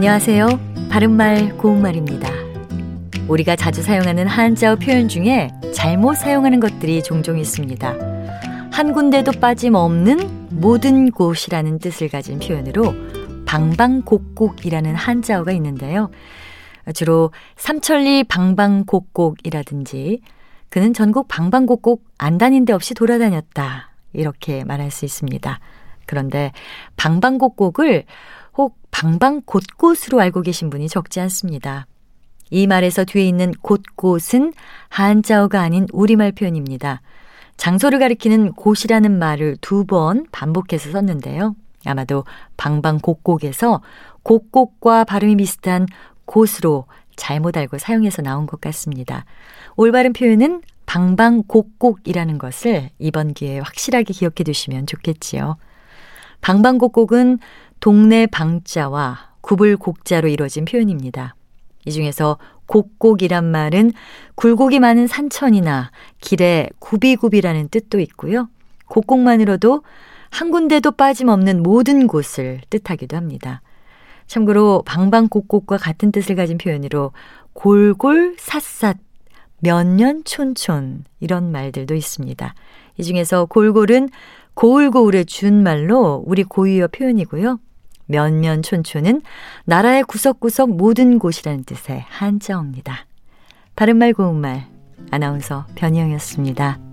안녕하세요. 바른말 고운말입니다. 우리가 자주 사용하는 한자어 표현 중에 잘못 사용하는 것들이 종종 있습니다. 한 군데도 빠짐없는 모든 곳이라는 뜻을 가진 표현으로 방방곡곡이라는 한자어가 있는데요. 주로 삼천리 방방곡곡이라든지 그는 전국 방방곡곡 안 다닌 데 없이 돌아다녔다. 이렇게 말할 수 있습니다. 그런데 방방곡곡을 혹 방방 곳곳으로 알고 계신 분이 적지 않습니다. 이 말에서 뒤에 있는 곳곳은 한자어가 아닌 우리말 표현입니다. 장소를 가리키는 곳이라는 말을 두 번 반복해서 썼는데요. 아마도 방방곡곡에서 곡곡과 발음이 비슷한 곳으로 잘못 알고 사용해서 나온 것 같습니다. 올바른 표현은 방방곡곡이라는 것을 이번 기회에 확실하게 기억해 두시면 좋겠지요. 방방곡곡은 동네 방자와 구불곡자로 이루어진 표현입니다. 이 중에서 곡곡이란 말은 굴곡이 많은 산천이나 길에 구비구비라는 뜻도 있고요. 곡곡만으로도 한 군데도 빠짐없는 모든 곳을 뜻하기도 합니다. 참고로 방방곡곡과 같은 뜻을 가진 표현으로 골골 삿삿, 면년촌촌 이런 말들도 있습니다. 이 중에서 골골은 고울고울의 준말로 우리 고유어 표현이고요. 면면촌촌은 나라의 구석구석 모든 곳이라는 뜻의 한자어입니다. 바른말 고운말 아나운서 변희영이었습니다.